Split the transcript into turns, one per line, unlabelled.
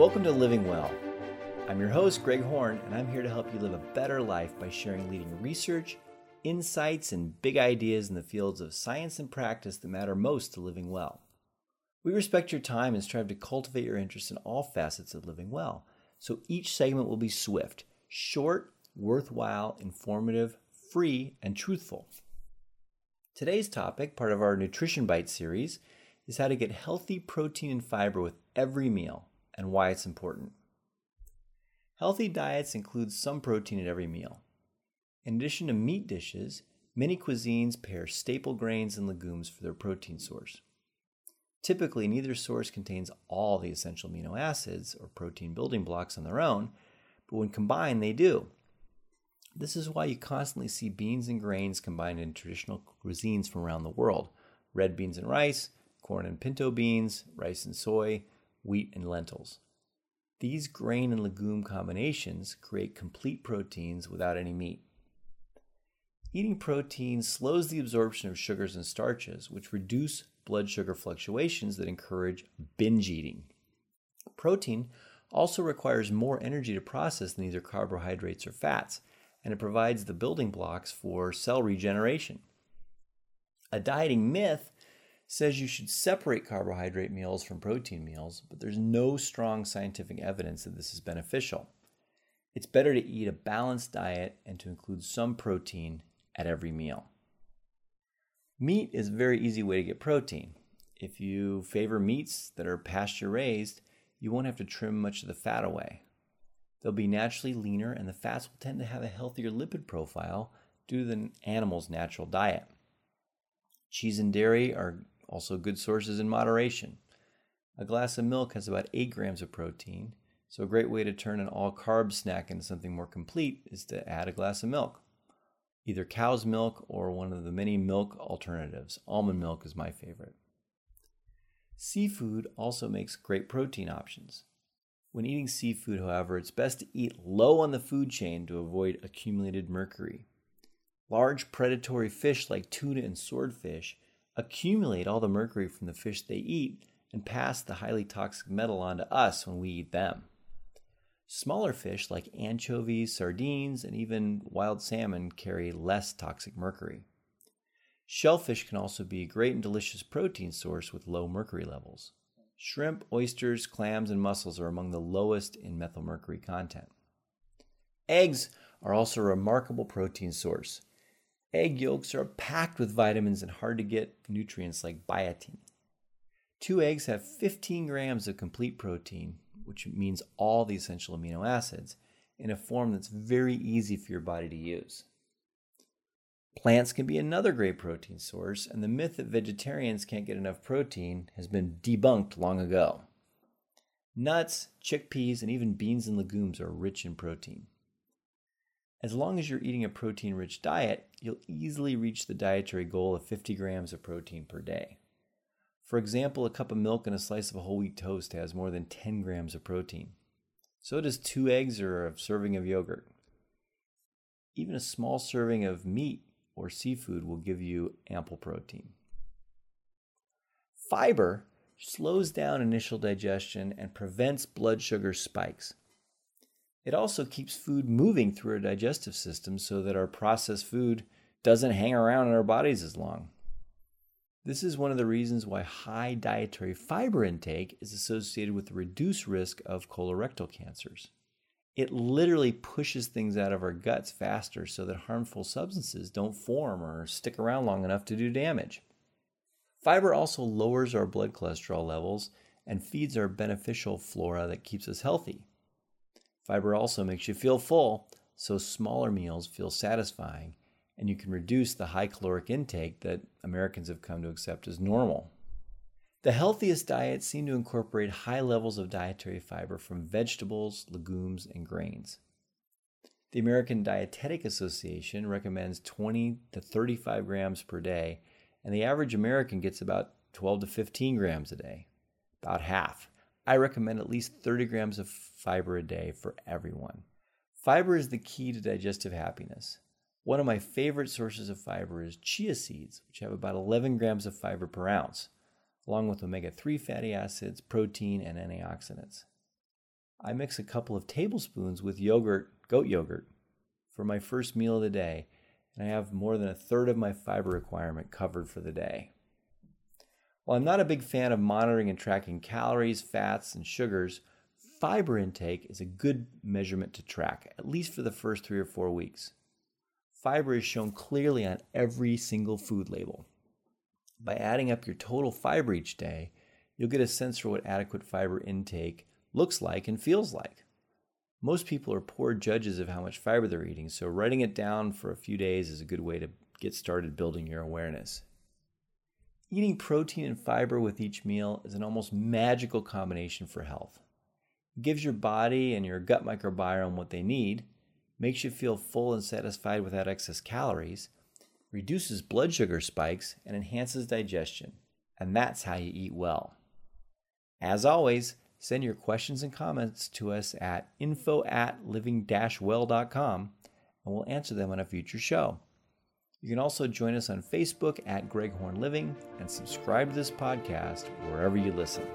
Welcome to Living Well. I'm your host, Greg Horn, and I'm here to help you live a better life by sharing leading research, insights, and big ideas in the fields of science and practice that matter most to living well. We respect your time and strive to cultivate your interest in all facets of living well. So each segment will be swift, short, worthwhile, informative, free, and truthful. Today's topic, part of our Nutrition Bite series, is how to get healthy protein and fiber with every meal and why it's important. Healthy diets include some protein at every meal. In addition to meat dishes, many cuisines pair staple grains and legumes for their protein source. Typically, neither source contains all the essential amino acids or protein building blocks on their own, but when combined, they do. This is why you constantly see beans and grains combined in traditional cuisines from around the world red beans and rice, corn and pinto beans, rice and soy, wheat and lentils. These grain and legume combinations create complete proteins without any meat. Eating protein slows the absorption of sugars and starches, which reduce blood sugar fluctuations that encourage binge eating. Protein also requires more energy to process than either carbohydrates or fats, and it provides the building blocks for cell regeneration. A dieting myth says you should separate carbohydrate meals from protein meals, but there's no strong scientific evidence that this is beneficial. It's better to eat a balanced diet and to include some protein at every meal. Meat is a very easy way to get protein. If you favor meats that are pasture raised, you won't have to trim much of the fat away. They'll be naturally leaner, and the fats will tend to have a healthier lipid profile due to the animal's natural diet. Cheese and dairy are also good sources in moderation. A glass of milk has about 8 grams of protein, so a great way to turn an all carb snack into something more complete is to add a glass of milk. Either cow's milk or one of the many milk alternatives. Almond milk is my favorite. Seafood also makes great protein options. When eating seafood, however, it's best to eat low on the food chain to avoid accumulated mercury. Large predatory fish like tuna and swordfish accumulate all the mercury from the fish they eat and pass the highly toxic metal on to us when we eat them. Smaller fish like anchovies, sardines, and even wild salmon carry less toxic mercury. Shellfish can also be a great and delicious protein source with low mercury levels. Shrimp, oysters, clams, and mussels are among the lowest in methylmercury content. Eggs are also a remarkable protein source. Egg yolks are packed with vitamins and hard to get nutrients like biotin. Two eggs have 15 grams of complete protein, which means all the essential amino acids, in a form that's very easy for your body to use. Plants can be another great protein source, and the myth that vegetarians can't get enough protein has been debunked long ago. Nuts, chickpeas, and even beans and legumes are rich in protein. As long as you're eating a protein rich diet, you'll easily reach the dietary goal of 50 grams of protein per day. For example, a cup of milk and a slice of whole wheat toast has more than 10 grams of protein. So does two eggs or a serving of yogurt. Even a small serving of meat or seafood will give you ample protein. Fiber slows down initial digestion and prevents blood sugar spikes. It also keeps food moving through our digestive system so that our processed food doesn't hang around in our bodies as long. This is one of the reasons why high dietary fiber intake is associated with reduced risk of colorectal cancers. It literally pushes things out of our guts faster so that harmful substances don't form or stick around long enough to do damage. Fiber also lowers our blood cholesterol levels and feeds our beneficial flora that keeps us healthy. Fiber also makes you feel full, so smaller meals feel satisfying, and you can reduce the high caloric intake that Americans have come to accept as normal. The healthiest diets seem to incorporate high levels of dietary fiber from vegetables, legumes, and grains. The American Dietetic Association recommends 20 to 35 grams per day, and the average American gets about 12 to 15 grams a day, about half. I recommend at least 30 grams of fiber a day for everyone. Fiber is the key to digestive happiness. One of my favorite sources of fiber is chia seeds, which have about 11 grams of fiber per ounce, along with omega 3 fatty acids, protein, and antioxidants. I mix a couple of tablespoons with yogurt, goat yogurt, for my first meal of the day, and I have more than a third of my fiber requirement covered for the day. While I'm not a big fan of monitoring and tracking calories, fats, and sugars, fiber intake is a good measurement to track, at least for the first three or four weeks. Fiber is shown clearly on every single food label. By adding up your total fiber each day, you'll get a sense for what adequate fiber intake looks like and feels like. Most people are poor judges of how much fiber they're eating, so writing it down for a few days is a good way to get started building your awareness. Eating protein and fiber with each meal is an almost magical combination for health. It gives your body and your gut microbiome what they need, makes you feel full and satisfied without excess calories, reduces blood sugar spikes, and enhances digestion. And that's how you eat well. As always, send your questions and comments to us at info at living-well.com and we'll answer them on a future show. You can also join us on Facebook at Greg Horn Living and subscribe to this podcast wherever you listen.